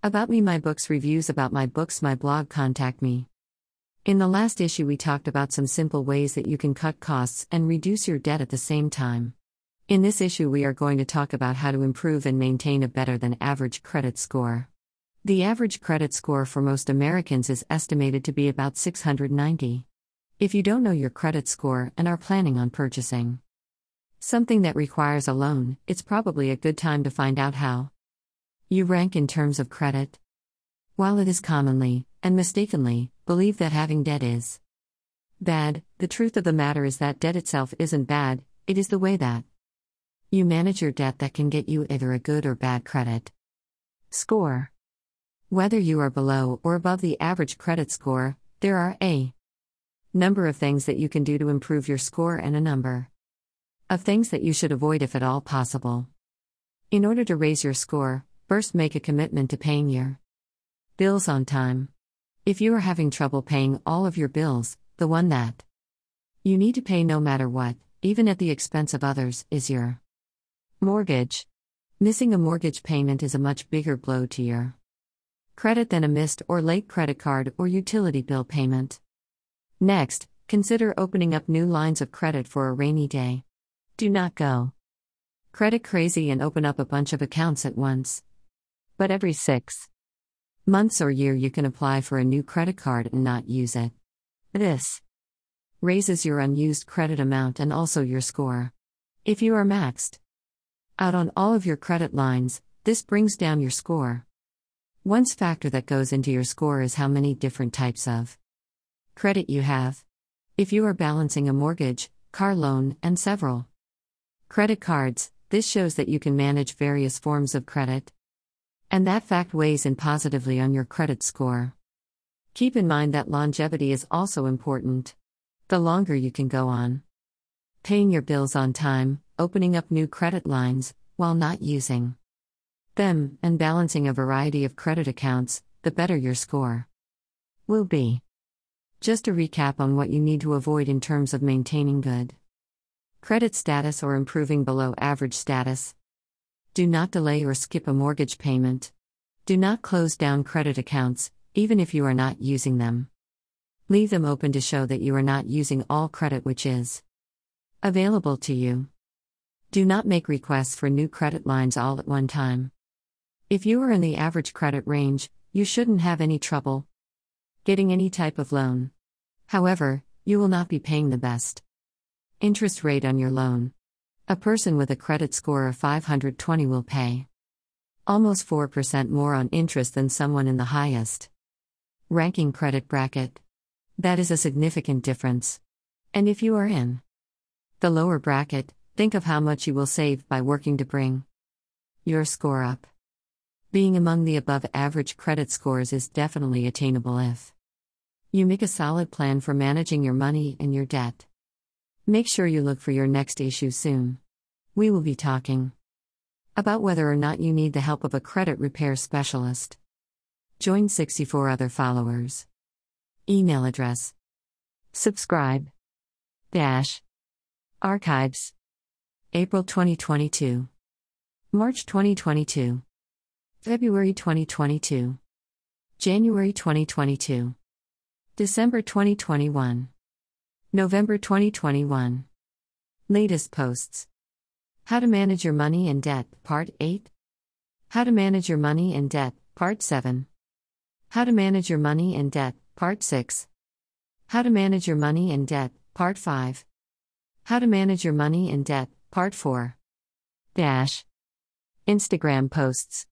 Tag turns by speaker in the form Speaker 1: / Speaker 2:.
Speaker 1: About me, my books, reviews about my books, my blog, contact me. In the last issue, we talked about some simple ways that you can cut costs and reduce your debt at the same time. In this issue, we are going to talk about how to improve and maintain a better than average credit score. The average credit score for most Americans is estimated to be about 690. If you don't know your credit score and are planning on purchasing something that requires a loan, it's probably a good time to find out how. You rank in terms of credit. While it is commonly, and mistakenly, believed that having debt is bad, the truth of the matter is that debt itself isn't bad, it is the way that you manage your debt that can get you either a good or bad credit score. Whether you are below or above the average credit score, there are a number of things that you can do to improve your score and a number of things that you should avoid if at all possible. In order to raise your score, First, make a commitment to paying your bills on time. If you are having trouble paying all of your bills, the one that you need to pay no matter what, even at the expense of others, is your mortgage. Missing a mortgage payment is a much bigger blow to your credit than a missed or late credit card or utility bill payment. Next, consider opening up new lines of credit for a rainy day. Do not go credit crazy and open up a bunch of accounts at once. But every six months or year, you can apply for a new credit card and not use it. This raises your unused credit amount and also your score. If you are maxed out on all of your credit lines, this brings down your score. One factor that goes into your score is how many different types of credit you have. If you are balancing a mortgage, car loan, and several credit cards, this shows that you can manage various forms of credit. And that fact weighs in positively on your credit score. Keep in mind that longevity is also important. The longer you can go on paying your bills on time, opening up new credit lines, while not using them, and balancing a variety of credit accounts, the better your score will be. Just a recap on what you need to avoid in terms of maintaining good credit status or improving below average status. Do not delay or skip a mortgage payment. Do not close down credit accounts, even if you are not using them. Leave them open to show that you are not using all credit which is available to you. Do not make requests for new credit lines all at one time. If you are in the average credit range, you shouldn't have any trouble getting any type of loan. However, you will not be paying the best interest rate on your loan. A person with a credit score of 520 will pay almost 4% more on interest than someone in the highest ranking credit bracket. That is a significant difference. And if you are in the lower bracket, think of how much you will save by working to bring your score up. Being among the above average credit scores is definitely attainable if you make a solid plan for managing your money and your debt. Make sure you look for your next issue soon. We will be talking about whether or not you need the help of a credit repair specialist. Join 64 other followers. Email address. Subscribe. Dash. Archives. April 2022. March 2022. February 2022. January 2022. December 2021. November 2021. Latest posts. How to Manage Your Money and Debt, Part 8. How to Manage Your Money and Debt, Part 7. How to Manage Your Money and Debt, Part 6. How to Manage Your Money and Debt, Part 5. How to Manage Your Money and Debt, Part 4. Dash. Instagram posts.